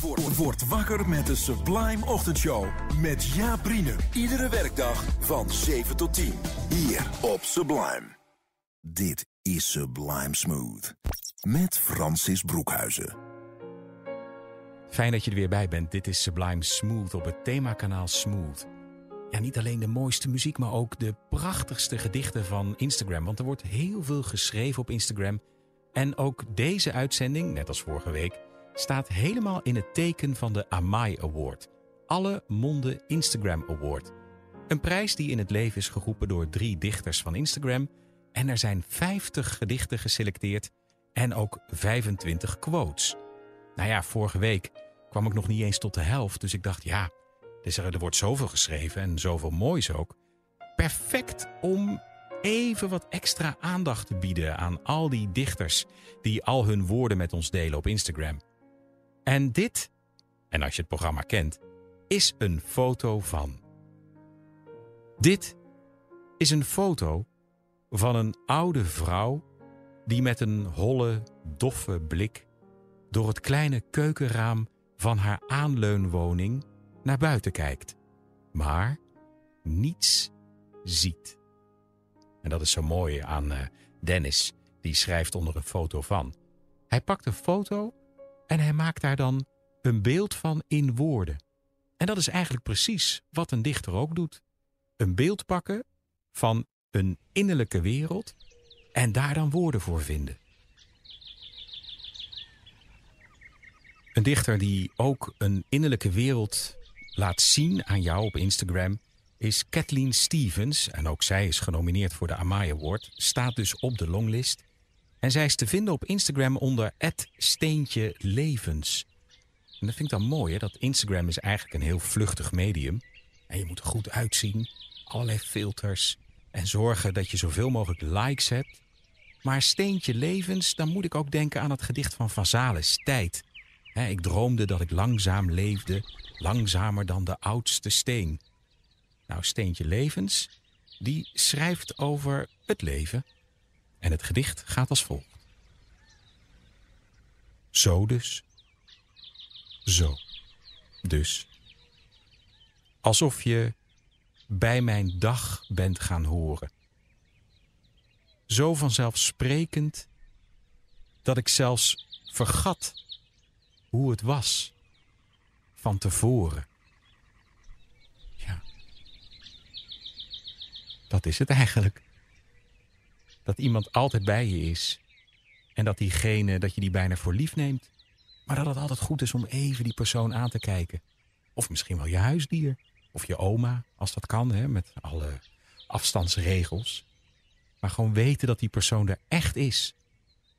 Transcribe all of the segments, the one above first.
Word, word wakker met de Sublime Ochtendshow. Met Jaap. Iedere werkdag van 7 tot 10. Hier op Sublime. Dit is Sublime Smooth. Met Francis Broekhuizen. Fijn dat je er weer bij bent. Dit is Sublime Smooth op het themakanaal Smooth. Ja, niet alleen de mooiste muziek, maar ook de prachtigste gedichten van Instagram. Want er wordt heel veel geschreven op Instagram. En ook deze uitzending, net als vorige week, staat helemaal in het teken van de Amai Award. Alle Monden Instagram Award. Een prijs die in het leven is geroepen door drie dichters van Instagram. En er zijn 50 gedichten geselecteerd en ook 25 quotes. Nou ja, vorige week kwam ik nog niet eens tot de helft. Dus ik dacht, ja, dus er wordt zoveel geschreven en zoveel moois ook. Perfect om even wat extra aandacht te bieden aan al die dichters die al hun woorden met ons delen op Instagram. En dit, en als je het programma kent, is een foto van. Dit is een foto van een oude vrouw die met een holle, doffe blik door het kleine keukenraam van haar aanleunwoning naar buiten kijkt, maar niets ziet. En dat is zo mooi aan uh, Dennis, die schrijft onder een foto van. Hij pakt een foto en hij maakt daar dan een beeld van in woorden. En dat is eigenlijk precies wat een dichter ook doet. Een beeld pakken van een innerlijke wereld en daar dan woorden voor vinden. Een dichter die ook een innerlijke wereld laat zien aan jou op Instagram is Kathleen Stevens. En ook zij is genomineerd voor de Amai Award. Staat dus op de longlist. En zij is te vinden op Instagram onder steentje levens. En dat vind ik dan mooi, hè? dat Instagram is eigenlijk een heel vluchtig medium. En je moet er goed uitzien, allerlei filters... en zorgen dat je zoveel mogelijk likes hebt. Maar steentje levens, dan moet ik ook denken aan het gedicht van Vazalis, Tijd ik droomde dat ik langzaam leefde, langzamer dan de oudste steen. Nou, Steentje Levens, die schrijft over het leven. En het gedicht gaat als volgt. Zo dus. Zo. Dus. Alsof je bij mijn dag bent gaan horen. Zo vanzelfsprekend dat ik zelfs vergat hoe het was van tevoren. Ja. Dat is het eigenlijk. Dat iemand altijd bij je is. En dat diegene, dat je die bijna voor lief neemt. Maar dat het altijd goed is om even die persoon aan te kijken. Of misschien wel je huisdier. Of je oma, als dat kan, hè, met alle afstandsregels. Maar gewoon weten dat die persoon er echt is.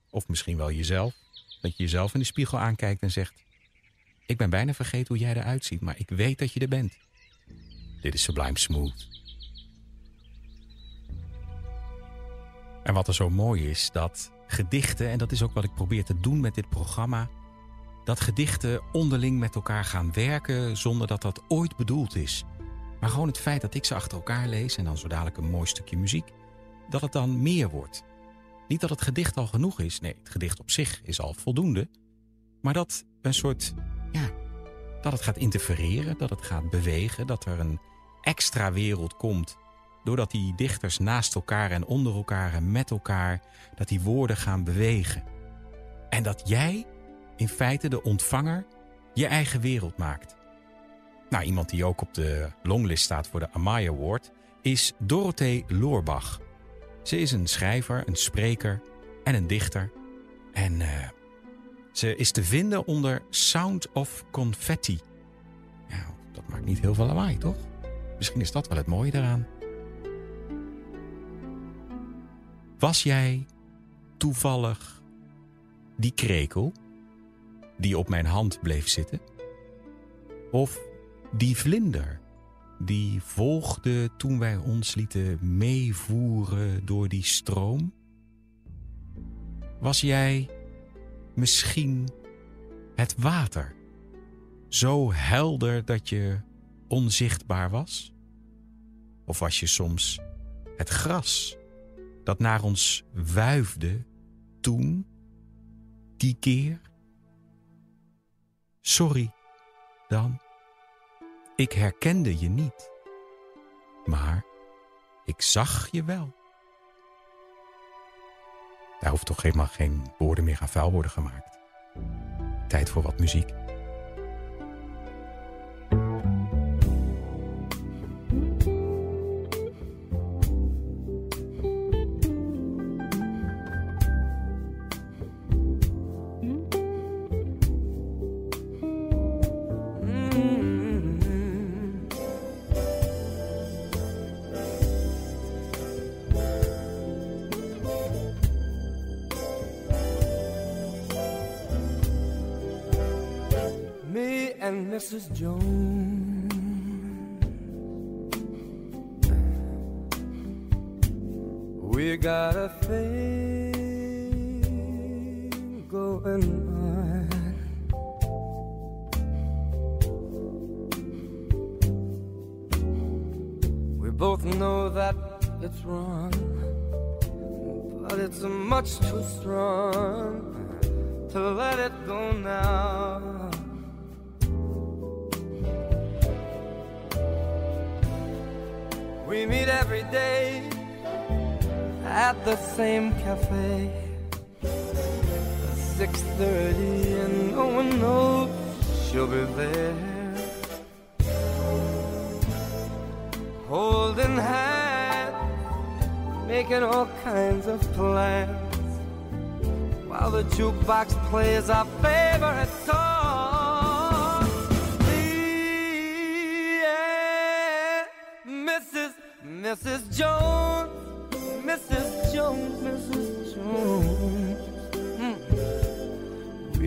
Of misschien wel jezelf. Dat je jezelf in de spiegel aankijkt en zegt... Ik ben bijna vergeten hoe jij eruit ziet, maar ik weet dat je er bent. Dit is Sublime Smooth. En wat er zo mooi is, dat gedichten... en dat is ook wat ik probeer te doen met dit programma... dat gedichten onderling met elkaar gaan werken... zonder dat dat ooit bedoeld is. Maar gewoon het feit dat ik ze achter elkaar lees... en dan zo dadelijk een mooi stukje muziek... dat het dan meer wordt... Niet dat het gedicht al genoeg is. Nee, het gedicht op zich is al voldoende. Maar dat een soort, ja, dat het gaat interfereren, dat het gaat bewegen, dat er een extra wereld komt. Doordat die dichters naast elkaar en onder elkaar en met elkaar, dat die woorden gaan bewegen. En dat jij, in feite de ontvanger, je eigen wereld maakt. Nou, iemand die ook op de longlist staat voor de Amaya Award is Dorothee Loorbach. Ze is een schrijver, een spreker en een dichter. En uh, ze is te vinden onder Sound of Confetti. Ja, dat maakt niet heel veel lawaai, toch? Misschien is dat wel het mooie daaraan. Was jij toevallig die krekel die op mijn hand bleef zitten? Of die vlinder die volgde toen wij ons lieten meevoeren door die stroom? Was jij misschien het water, zo helder dat je onzichtbaar was? Of was je soms het gras dat naar ons wuifde toen, die keer? Sorry dan. Ik herkende je niet, maar ik zag je wel. Daar hoeft toch helemaal geen woorden meer aan vuil worden gemaakt. Tijd voor wat muziek. We got a thing going on. We both know that it's wrong, but it's much too strong to let it go now. We meet every day at the same cafe. 6:30 and no one knows she'll be there. Holding hands, making all kinds of plans. While the jukebox plays our favorite song. Yeah, Mrs. Mrs. Jones,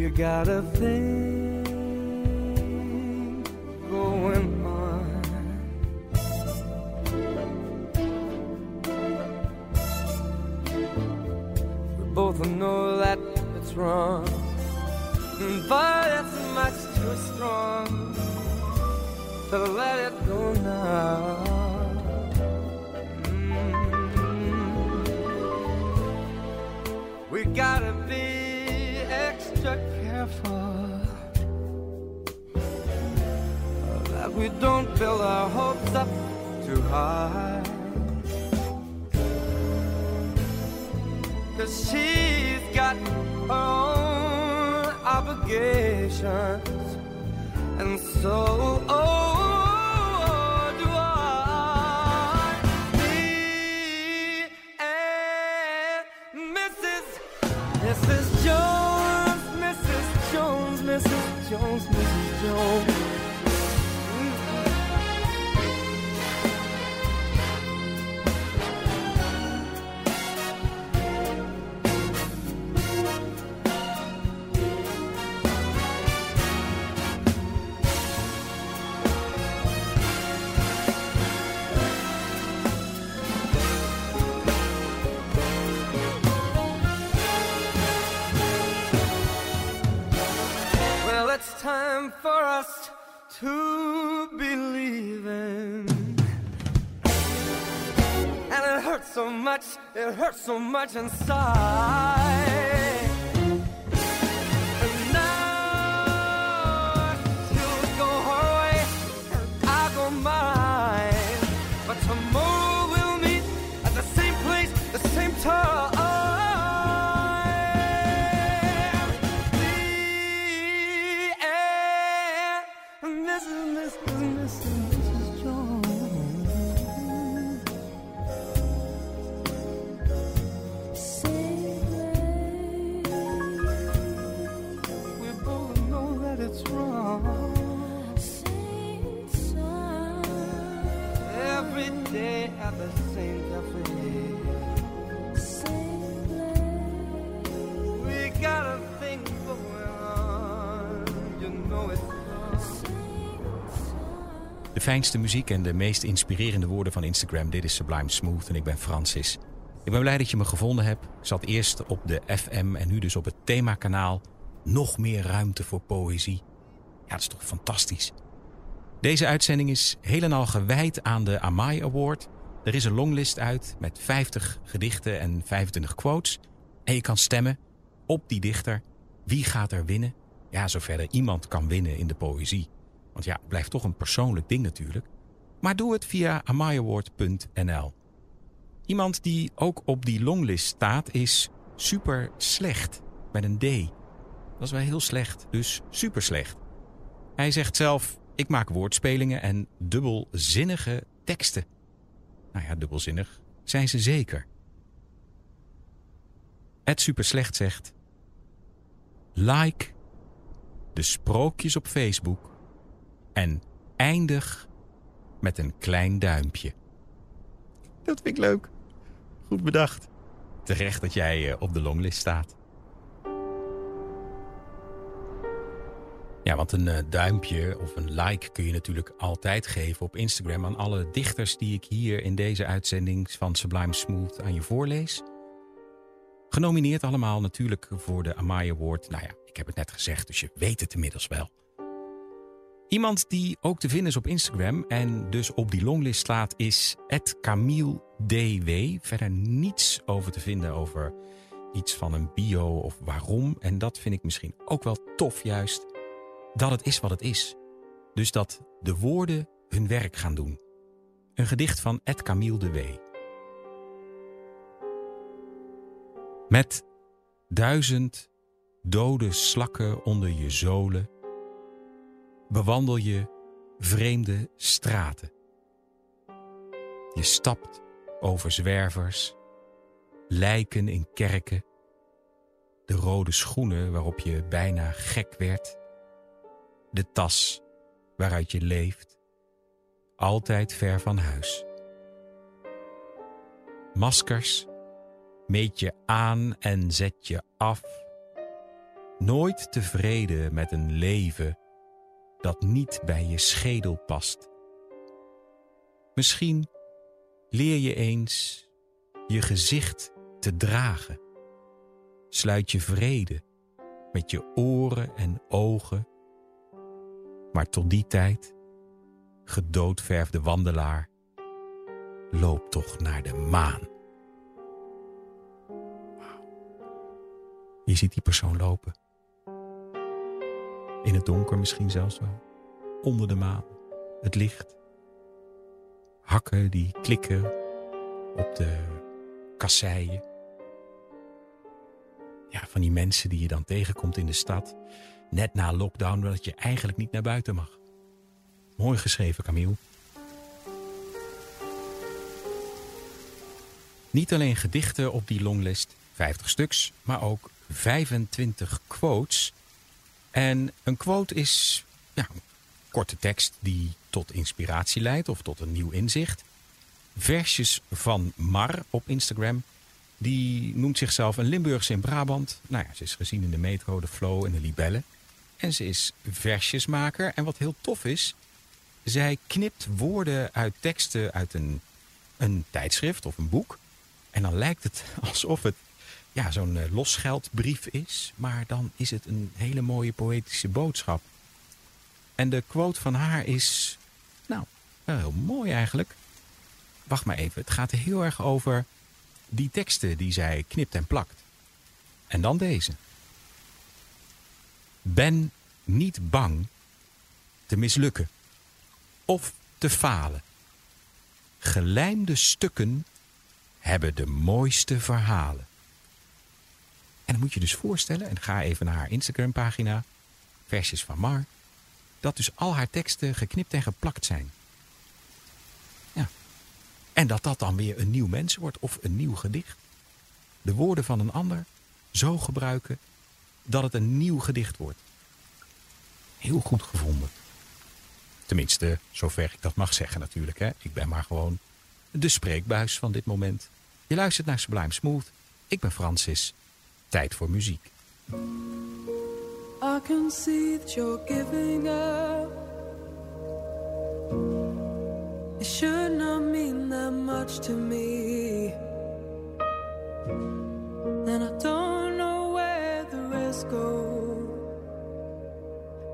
We got a thing going on. We both know that it's wrong, but it's much too strong we don't build our hopes up too high. Cause she's got her own obligations, and so, for us to believe in. And it hurts so much, it hurts so much inside. Mrs. Mrs. Mrs. Mrs. Jones. De fijnste muziek en de meest inspirerende woorden van Instagram. Dit is Sublime Smooth en ik ben Francis. Ik ben blij dat je me gevonden hebt. Ik zat eerst op de FM en nu dus op het themakanaal. Nog meer ruimte voor poëzie. Ja, dat is toch fantastisch. Deze uitzending is helemaal gewijd aan de Amai Award. Er is een longlist uit met 50 gedichten en 25 quotes. En je kan stemmen op die dichter. Wie gaat er winnen? Ja, zover er iemand kan winnen in de poëzie. Want ja, blijft toch een persoonlijk ding natuurlijk. Maar doe het via amaiaward.nl. Iemand die ook op die longlist staat is super slecht. Met een D. Dat is wel heel slecht, dus super slecht. Hij zegt zelf: Ik maak woordspelingen en dubbelzinnige teksten. Nou ja, dubbelzinnig zijn ze zeker. Het super slecht zegt: Like de sprookjes op Facebook en eindig met een klein duimpje. Dat vind ik leuk. Goed bedacht. Terecht dat jij eh, op de longlist staat. Ja, want een eh, duimpje of een like kun je natuurlijk altijd geven op Instagram aan alle dichters die ik hier in deze uitzending van Sublime Smooth aan je voorlees. Genomineerd allemaal natuurlijk voor de Amaya Award. Nou ja, ik heb het net gezegd, dus je weet het inmiddels wel. Iemand die ook te vinden is op Instagram en dus op die longlist staat is @camille_dw. Verder niets over te vinden over iets van een bio of waarom. En dat vind ik misschien ook wel tof juist. Dat het is wat het is. Dus dat de woorden hun werk gaan doen. Een gedicht van Ed Camille de W. Met duizend dode slakken onder je zolen bewandel je vreemde straten. Je stapt over zwervers, lijken in kerken, de rode schoenen waarop je bijna gek werd, de tas waaruit je leeft, altijd ver van huis. Maskers meet je aan en zet je af, nooit tevreden met een leven dat niet bij je schedel past. Misschien leer je eens je gezicht te dragen. Sluit je vrede met je oren en ogen. Maar tot die tijd, gedoodverfde wandelaar, loop toch naar de maan. Je ziet die persoon lopen. In het donker misschien zelfs wel. Onder de maan. Het licht. Hakken die klikken op de kasseien. Ja, van die mensen die je dan tegenkomt in de stad. Net na lockdown, dat je eigenlijk niet naar buiten mag. Mooi geschreven, Camille. Niet alleen gedichten op die longlist, 50 stuks, maar ook 25 quotes en een quote is ja, een korte tekst die tot inspiratie leidt of tot een nieuw inzicht. Versjes van Mar op Instagram. Die noemt zichzelf een Limburgse in Brabant. Nou ja, ze is gezien in de metro, de flow en de libellen. En ze is versjesmaker. En wat heel tof is, zij knipt woorden uit teksten uit een, een tijdschrift of een boek. En dan lijkt het alsof het ja, zo'n uh, losgeldbrief is. Maar dan is het een hele mooie poëtische boodschap. En de quote van haar is, nou, heel mooi eigenlijk. Wacht maar even, het gaat heel erg over die teksten die zij knipt en plakt. En dan deze. Ben niet bang te mislukken of te falen. Gelijmde stukken hebben de mooiste verhalen. En dan moet je dus voorstellen, en ga even naar haar Instagram pagina, versjes van Mar, dat dus al haar teksten geknipt en geplakt zijn. Ja. En dat dat dan weer een nieuw mens wordt of een nieuw gedicht. De woorden van een ander zo gebruiken dat het een nieuw gedicht wordt. Heel goed gevonden. Tenminste, zover ik dat mag zeggen natuurlijk. Hè. Ik ben maar gewoon de spreekbuis van dit moment. Je luistert naar Sublime Smooth. Ik ben Francis. Tijd voor muziek. I can see that you're giving up. It should not mean that much to me. And I don't know where the rest go.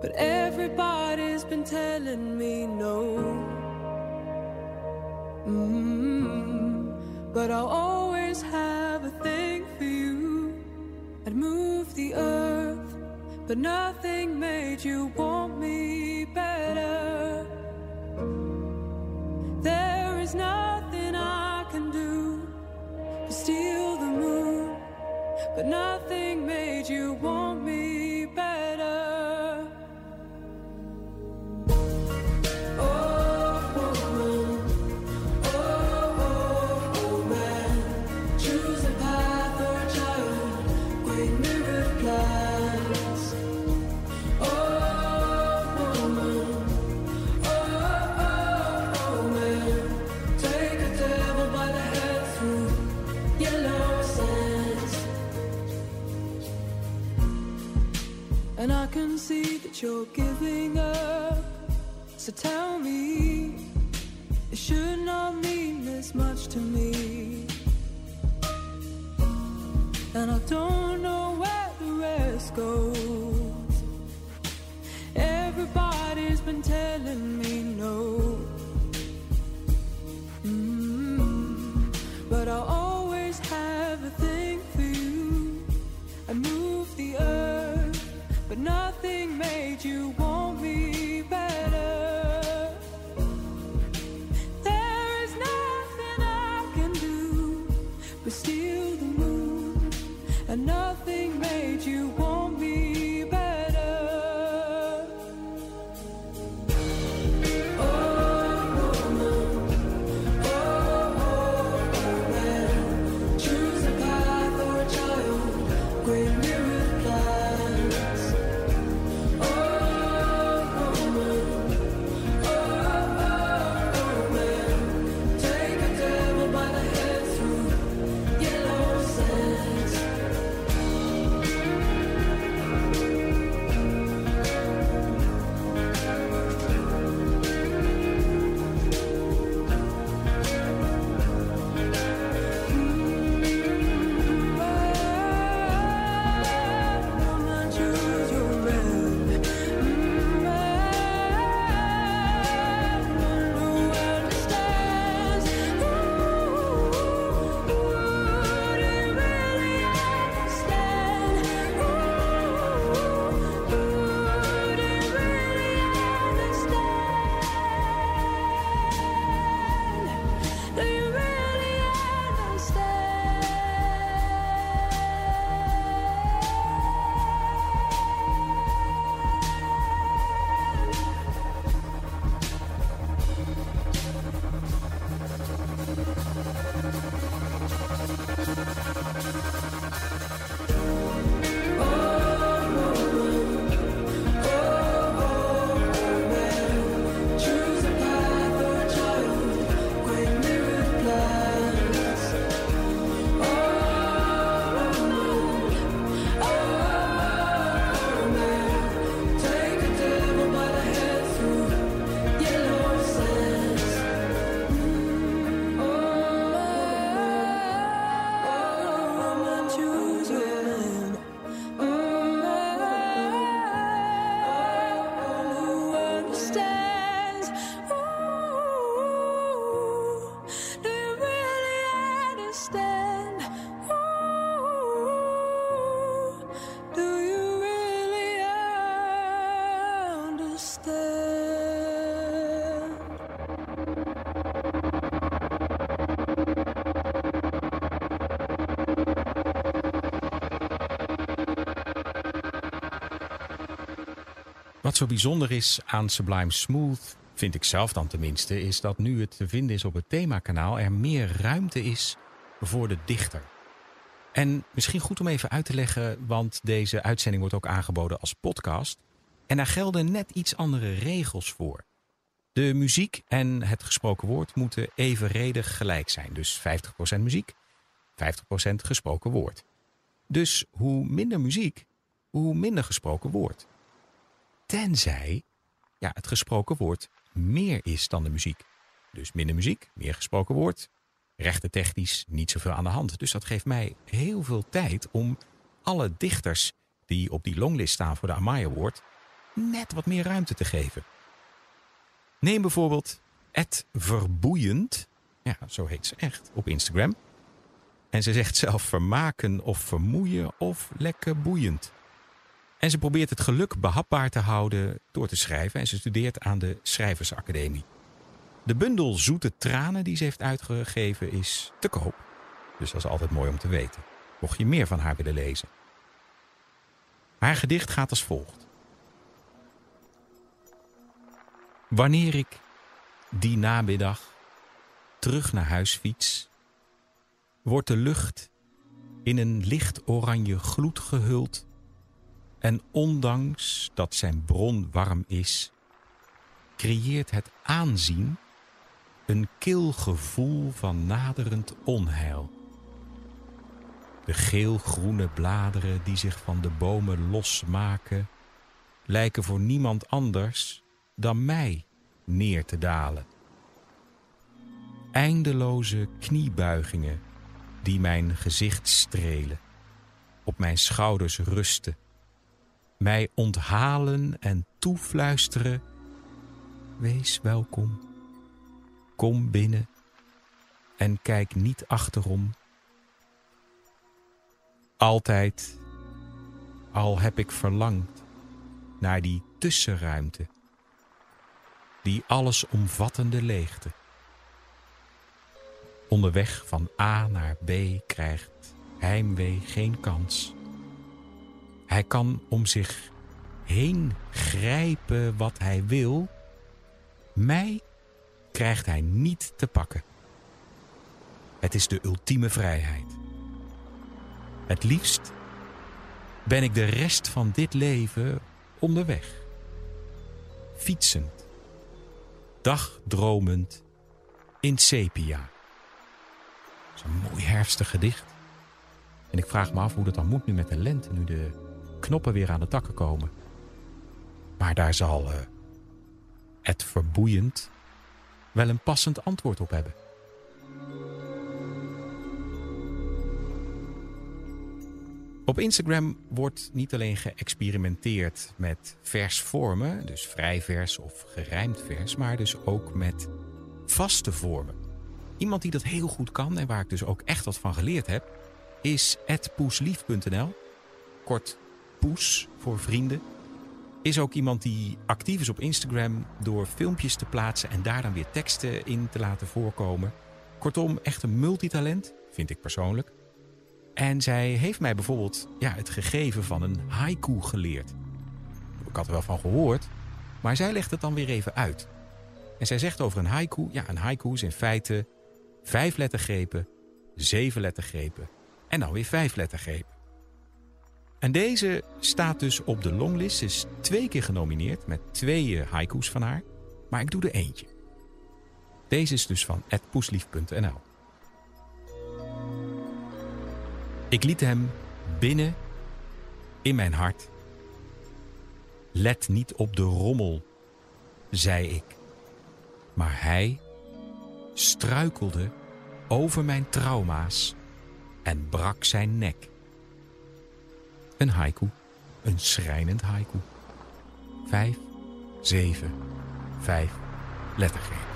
But everybody's been telling me no. mm But I'll always have the earth, but nothing made you want me better. There is nothing I can do to steal the moon, but nothing made you want So tell nothing made you want me Wat zo bijzonder is aan Sublime Smooth, vind ik zelf dan tenminste, is dat nu het te vinden is op het themakanaal er meer ruimte is voor de dichter. En misschien goed om even uit te leggen, want deze uitzending wordt ook aangeboden als podcast. En daar gelden net iets andere regels voor. De muziek en het gesproken woord moeten evenredig gelijk zijn. Dus 50% muziek, 50% gesproken woord. Dus hoe minder muziek, hoe minder gesproken woord. Tenzij ja, het gesproken woord meer is dan de muziek. Dus minder muziek, meer gesproken woord. Rechtentechnisch niet zoveel aan de hand. Dus dat geeft mij heel veel tijd om alle dichters die op die longlist staan voor de Amaya Award net wat meer ruimte te geven. Neem bijvoorbeeld Ed Verboeiend. Ja, zo heet ze echt op Instagram. En ze zegt zelf vermaken of vermoeien of lekker boeiend. En ze probeert het geluk behapbaar te houden door te schrijven en ze studeert aan de Schrijversacademie. De bundel Zoete Tranen die ze heeft uitgegeven is te koop. Dus dat is altijd mooi om te weten. Mocht je meer van haar willen lezen. Haar gedicht gaat als volgt. Wanneer ik die namiddag terug naar huis fiets, wordt de lucht in een licht oranje gloed gehuld en ondanks dat zijn bron warm is, creëert het aanzien een kil gevoel van naderend onheil. De geel-groene bladeren die zich van de bomen losmaken, lijken voor niemand anders dan mij neer te dalen. Eindeloze kniebuigingen die mijn gezicht strelen, op mijn schouders rusten, mij onthalen en toefluisteren: Wees welkom, kom binnen en kijk niet achterom. Altijd, al heb ik verlangd naar die tussenruimte, die allesomvattende leegte. Onderweg van A naar B krijgt heimwee geen kans. Hij kan om zich heen grijpen wat hij wil. Mij krijgt hij niet te pakken. Het is de ultieme vrijheid. Het liefst ben ik de rest van dit leven onderweg. Fietsend, dagdromend, in sepia. Dat is een mooi herfstig gedicht. En ik vraag me af hoe dat dan moet nu met de lente, nu de knoppen weer aan de takken komen. Maar daar zal uh, het verboeiend wel een passend antwoord op hebben. Op Instagram wordt niet alleen geëxperimenteerd met vers vormen, dus vrij vers of gerijmd vers, maar dus ook met vaste vormen. Iemand die dat heel goed kan en waar ik dus ook echt wat van geleerd heb, is poeslief.nl. Kort Poes voor vrienden. Is ook iemand die actief is op Instagram door filmpjes te plaatsen en daar dan weer teksten in te laten voorkomen. Kortom, echt een multitalent, vind ik persoonlijk. En zij heeft mij bijvoorbeeld ja, het gegeven van een haiku geleerd. Ik had er wel van gehoord, maar zij legt het dan weer even uit. En zij zegt over een haiku, ja, een haiku is in feite vijf lettergrepen, zeven lettergrepen en dan weer vijf lettergrepen. En deze staat dus op de longlist. Ze is twee keer genomineerd met twee haiku's van haar. Maar ik doe er eentje. Deze is dus van @poeslief.nl. Ik liet hem binnen in mijn hart. Let niet op de rommel, zei ik. Maar hij struikelde over mijn trauma's en brak zijn nek. Een haiku, een schrijnend haiku. Vijf, zeven, vijf lettergrepen.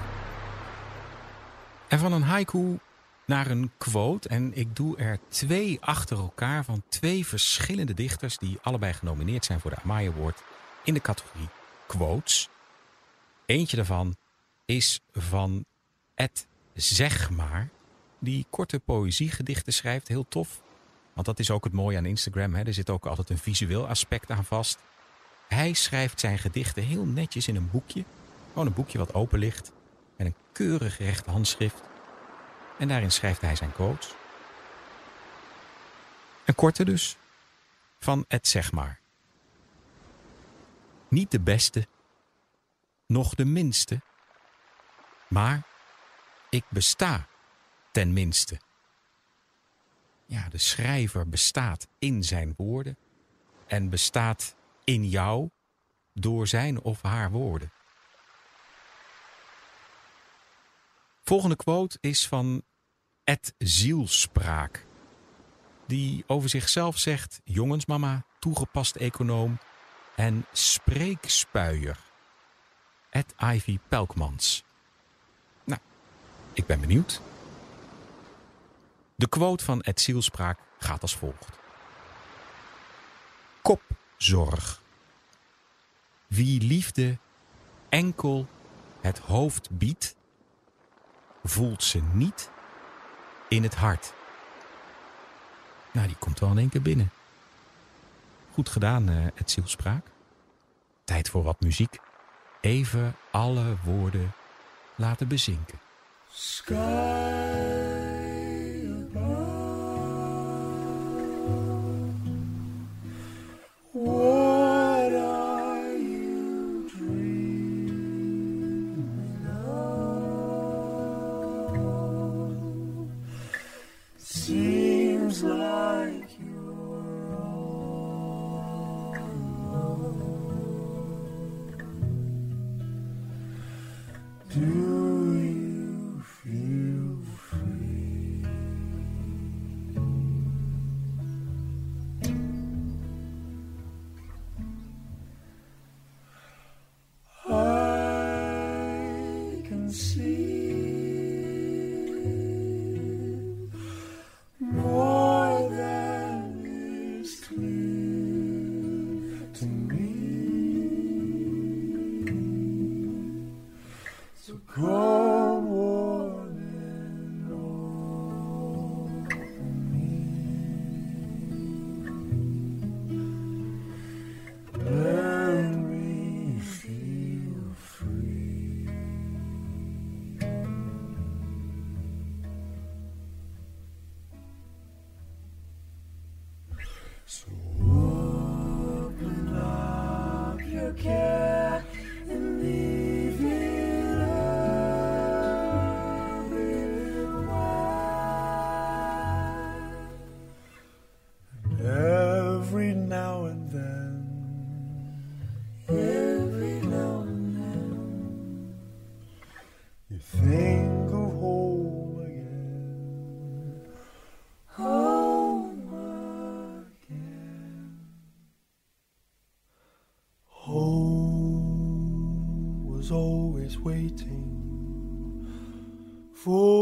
En van een haiku naar een quote. En ik doe er twee achter elkaar van twee verschillende dichters... die allebei genomineerd zijn voor de Amaya Award in de categorie quotes. Eentje daarvan is van Ed Zegmaar, die korte poëziegedichten schrijft. Heel tof. Want dat is ook het mooie aan Instagram. Hè? Er zit ook altijd een visueel aspect aan vast. Hij schrijft zijn gedichten heel netjes in een boekje. Gewoon een boekje wat open ligt. Met een keurig recht handschrift. En daarin schrijft hij zijn quotes. Een korte dus. Van Ed Zegmaar. Niet de beste. Nog de minste. Maar ik besta ten minste. Ja, de schrijver bestaat in zijn woorden en bestaat in jou door zijn of haar woorden. Volgende quote is van Ed Zielspraak. Die over zichzelf zegt jongensmama, toegepast econoom en spreekspuier. Ed Ivy Pelkmans. Nou, ik ben benieuwd. De quote van Ed Zielspraak gaat als volgt. Kopzorg. Wie liefde enkel het hoofd biedt, voelt ze niet in het hart. Nou, die komt wel in één keer binnen. Goed gedaan, uh, Ed Zielspraak. Tijd voor wat muziek. Even alle woorden laten bezinken. What see waiting for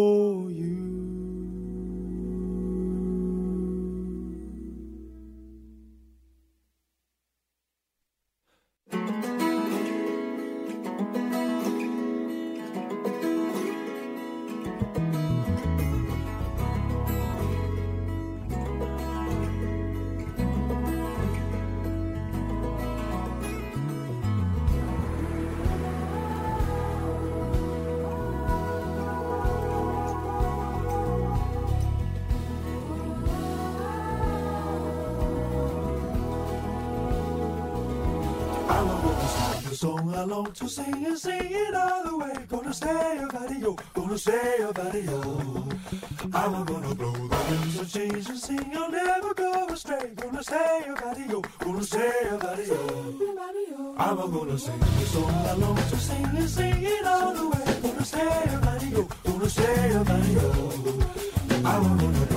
along to sing and sing it all the way. Gonna stay a video, gonna stay a video. I'm gonna blow the winds of change and sing. I'll never go astray. Gonna stay a video, gonna stay a video. I'm gonna sing the song along to sing and sing it all the way. Gonna stay a video, gonna stay a video. I'm gonna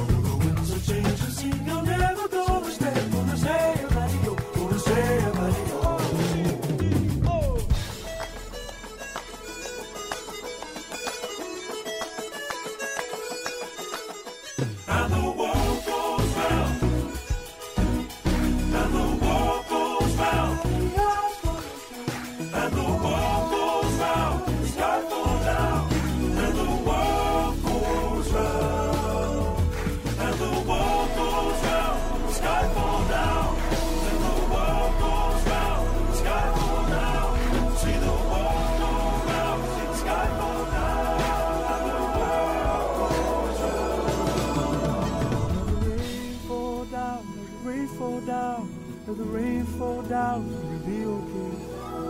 down, you'll be okay.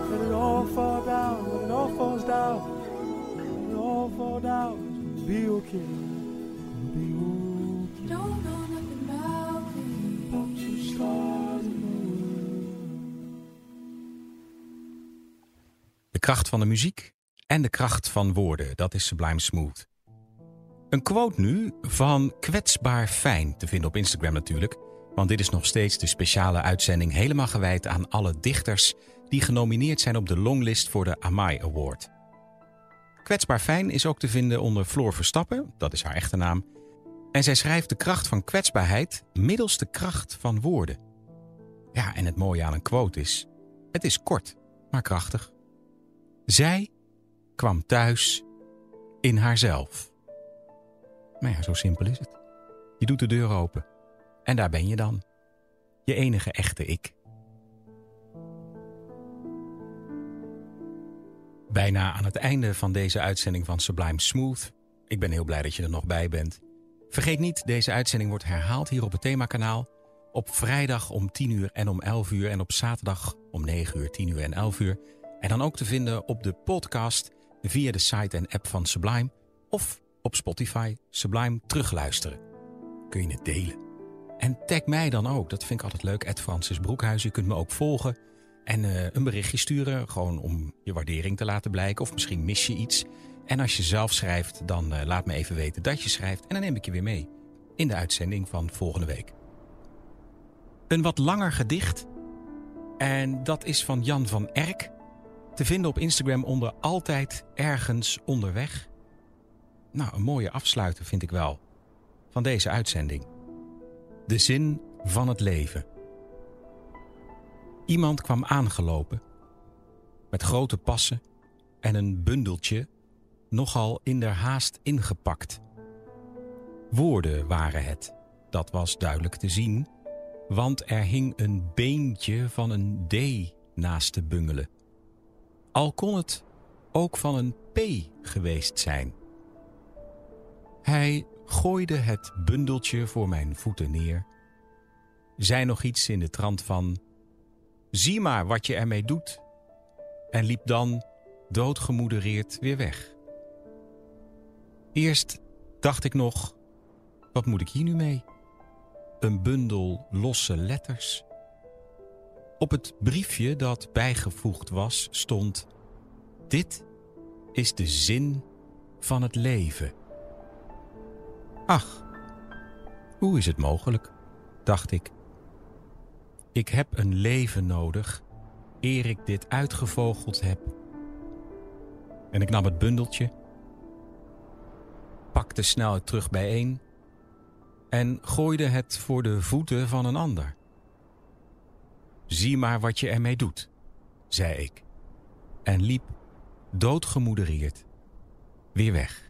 Let it all fall down, let it all falls down, let it all fall down, you'll be okay. You'll be okay. Don't know nothing about me. About two stars. De kracht van de muziek en de kracht van woorden, dat is Sublime Smooth. Een quote nu van Kwetsbaar Fijn, te vinden op Instagram natuurlijk. Want dit is nog steeds de speciale uitzending helemaal gewijd aan alle dichters die genomineerd zijn op de longlist voor de Amai Award. Kwetsbaar Fijn is ook te vinden onder Floor Verstappen, dat is haar echte naam. En zij schrijft de kracht van kwetsbaarheid middels de kracht van woorden. Ja, en het mooie aan een quote is: het is kort, maar krachtig. Zij kwam thuis in haarzelf. Nou ja, zo simpel is het. Je doet de deur open en daar ben je dan. Je enige echte ik. Bijna aan het einde van deze uitzending van Sublime Smooth. Ik ben heel blij dat je er nog bij bent. Vergeet niet, deze uitzending wordt herhaald hier op het themakanaal. Op vrijdag om 10 uur en om 11 uur. En op zaterdag om 9 uur, 10 uur en 11 uur. En dan ook te vinden op de podcast via de site en app van Sublime. Of op Spotify Sublime terugluisteren. Kun je het delen. En tag mij dan ook. Dat vind ik altijd leuk. Ed Francis Broekhuis. Je kunt me ook volgen. En eh, een berichtje sturen. Gewoon om je waardering te laten blijken. Of misschien mis je iets. En als je zelf schrijft, dan eh, laat me even weten dat je schrijft. En dan neem ik je weer mee. In de uitzending van volgende week. Een wat langer gedicht. En dat is van Jan van Erk. Te vinden op Instagram onder Altijd Ergens Onderweg. Nou, een mooie afsluiter vind ik wel. Van deze uitzending. De zin van het leven. Iemand kwam aangelopen. Met grote passen en een bundeltje nogal in haast ingepakt. Woorden waren het, dat was duidelijk te zien, want er hing een beentje van een D naast te bungelen. Al kon het ook van een P geweest zijn. Hij gooide het bundeltje voor mijn voeten neer, zei nog iets in de trant van: Zie maar wat je ermee doet, en liep dan doodgemoedereerd weer weg. Eerst dacht ik nog: wat moet ik hier nu mee? Een bundel losse letters. Op het briefje dat bijgevoegd was stond: Dit is de zin van het leven. Ach, hoe is het mogelijk? dacht ik. Ik heb een leven nodig eer ik dit uitgevogeld heb. En ik nam het bundeltje, pakte snel het terug bijeen en gooide het voor de voeten van een ander. Zie maar wat je ermee doet, zei ik, en liep doodgemoedereerd weer weg.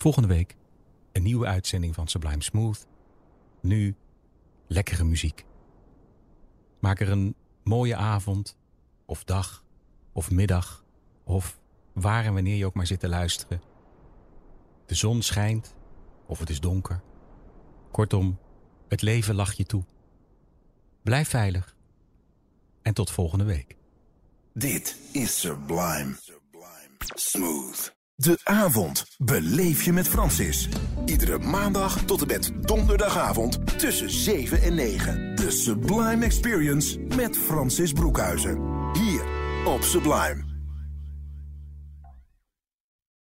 Volgende week een nieuwe uitzending van Sublime Smooth. Nu lekkere muziek. Maak er een mooie avond, of dag, of middag, of waar en wanneer je ook maar zit te luisteren. De zon schijnt, of het is donker. Kortom, het leven lacht je toe. Blijf veilig en tot volgende week. Dit is Sublime. Smooth. De avond beleef je met Francis. Iedere maandag tot en met donderdagavond tussen 7 en 9. De Sublime Experience met Francis Broekhuizen. Hier op Sublime.